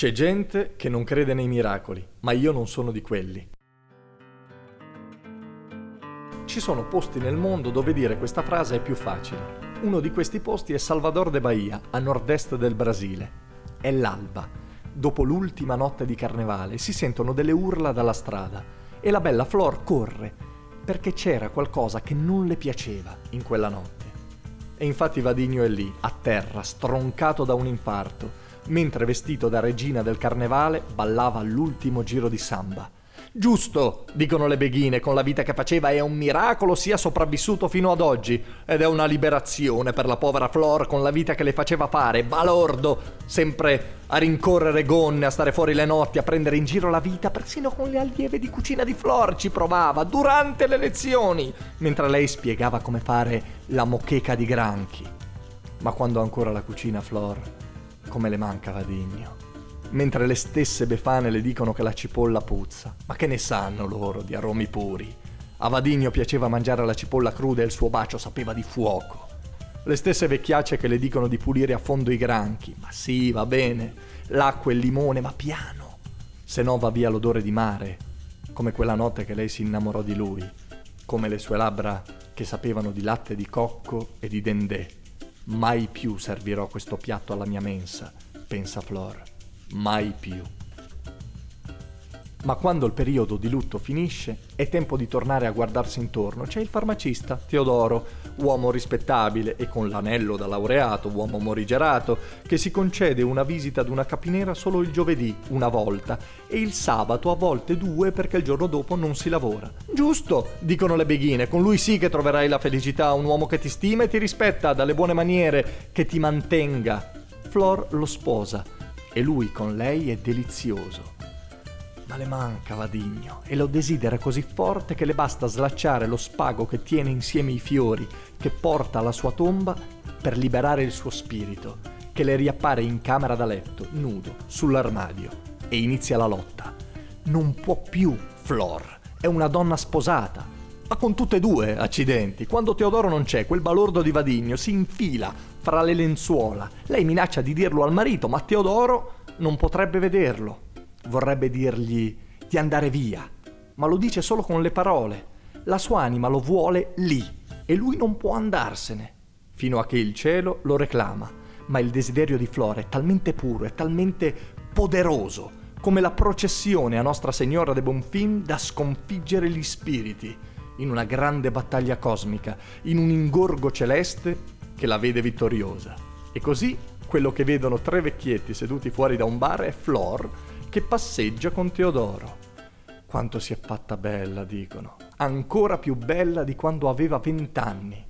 C'è gente che non crede nei miracoli, ma io non sono di quelli. Ci sono posti nel mondo dove dire questa frase è più facile. Uno di questi posti è Salvador de Bahia, a nord-est del Brasile. È l'alba. Dopo l'ultima notte di carnevale si sentono delle urla dalla strada e la bella Flor corre perché c'era qualcosa che non le piaceva in quella notte. E infatti Vadigno è lì, a terra, stroncato da un infarto, mentre vestito da regina del carnevale ballava l'ultimo giro di samba. Giusto, dicono le beghine, con la vita che faceva è un miracolo sia sopravvissuto fino ad oggi ed è una liberazione per la povera Flor con la vita che le faceva fare, balordo, sempre a rincorrere gonne, a stare fuori le notti, a prendere in giro la vita, persino con le allieve di cucina di Flor ci provava durante le lezioni, mentre lei spiegava come fare la mocheca di granchi. Ma quando ancora la cucina Flor come le manca Vadigno. Mentre le stesse befane le dicono che la cipolla puzza. Ma che ne sanno loro di aromi puri? A Vadigno piaceva mangiare la cipolla cruda e il suo bacio sapeva di fuoco. Le stesse vecchiacce che le dicono di pulire a fondo i granchi. Ma sì, va bene. L'acqua e il limone, ma piano. Se no va via l'odore di mare. Come quella notte che lei si innamorò di lui. Come le sue labbra che sapevano di latte di cocco e di dendè Mai più servirò questo piatto alla mia mensa, pensa Flor. Mai più. Ma quando il periodo di lutto finisce, è tempo di tornare a guardarsi intorno. C'è il farmacista, Teodoro, uomo rispettabile e con l'anello da laureato, uomo morigerato, che si concede una visita ad una capinera solo il giovedì, una volta, e il sabato a volte due perché il giorno dopo non si lavora. Giusto, dicono le beghine, con lui sì che troverai la felicità, un uomo che ti stima e ti rispetta, dalle buone maniere, che ti mantenga. Flor lo sposa e lui con lei è delizioso ma le manca Vadigno e lo desidera così forte che le basta slacciare lo spago che tiene insieme i fiori che porta alla sua tomba per liberare il suo spirito, che le riappare in camera da letto, nudo, sull'armadio, e inizia la lotta. Non può più Flor, è una donna sposata, ma con tutte e due, accidenti. Quando Teodoro non c'è, quel balordo di Vadigno si infila fra le lenzuola. Lei minaccia di dirlo al marito, ma Teodoro non potrebbe vederlo vorrebbe dirgli di andare via, ma lo dice solo con le parole. La sua anima lo vuole lì e lui non può andarsene, fino a che il cielo lo reclama. Ma il desiderio di Flora è talmente puro, è talmente poderoso, come la processione a Nostra Signora de Bonfim da sconfiggere gli spiriti in una grande battaglia cosmica, in un ingorgo celeste che la vede vittoriosa. E così quello che vedono tre vecchietti seduti fuori da un bar è Flor, che passeggia con Teodoro. Quanto si è fatta bella, dicono. Ancora più bella di quando aveva vent'anni.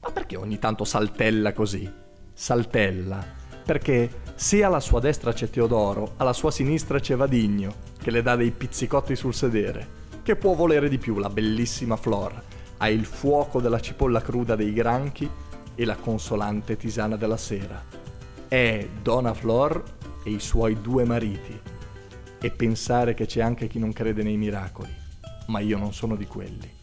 Ma perché ogni tanto saltella così? Saltella perché se alla sua destra c'è Teodoro, alla sua sinistra c'è Vadigno, che le dà dei pizzicotti sul sedere. Che può volere di più la bellissima Flor? Ha il fuoco della cipolla cruda dei granchi e la consolante tisana della sera. È Donna Flor e i suoi due mariti e pensare che c'è anche chi non crede nei miracoli, ma io non sono di quelli.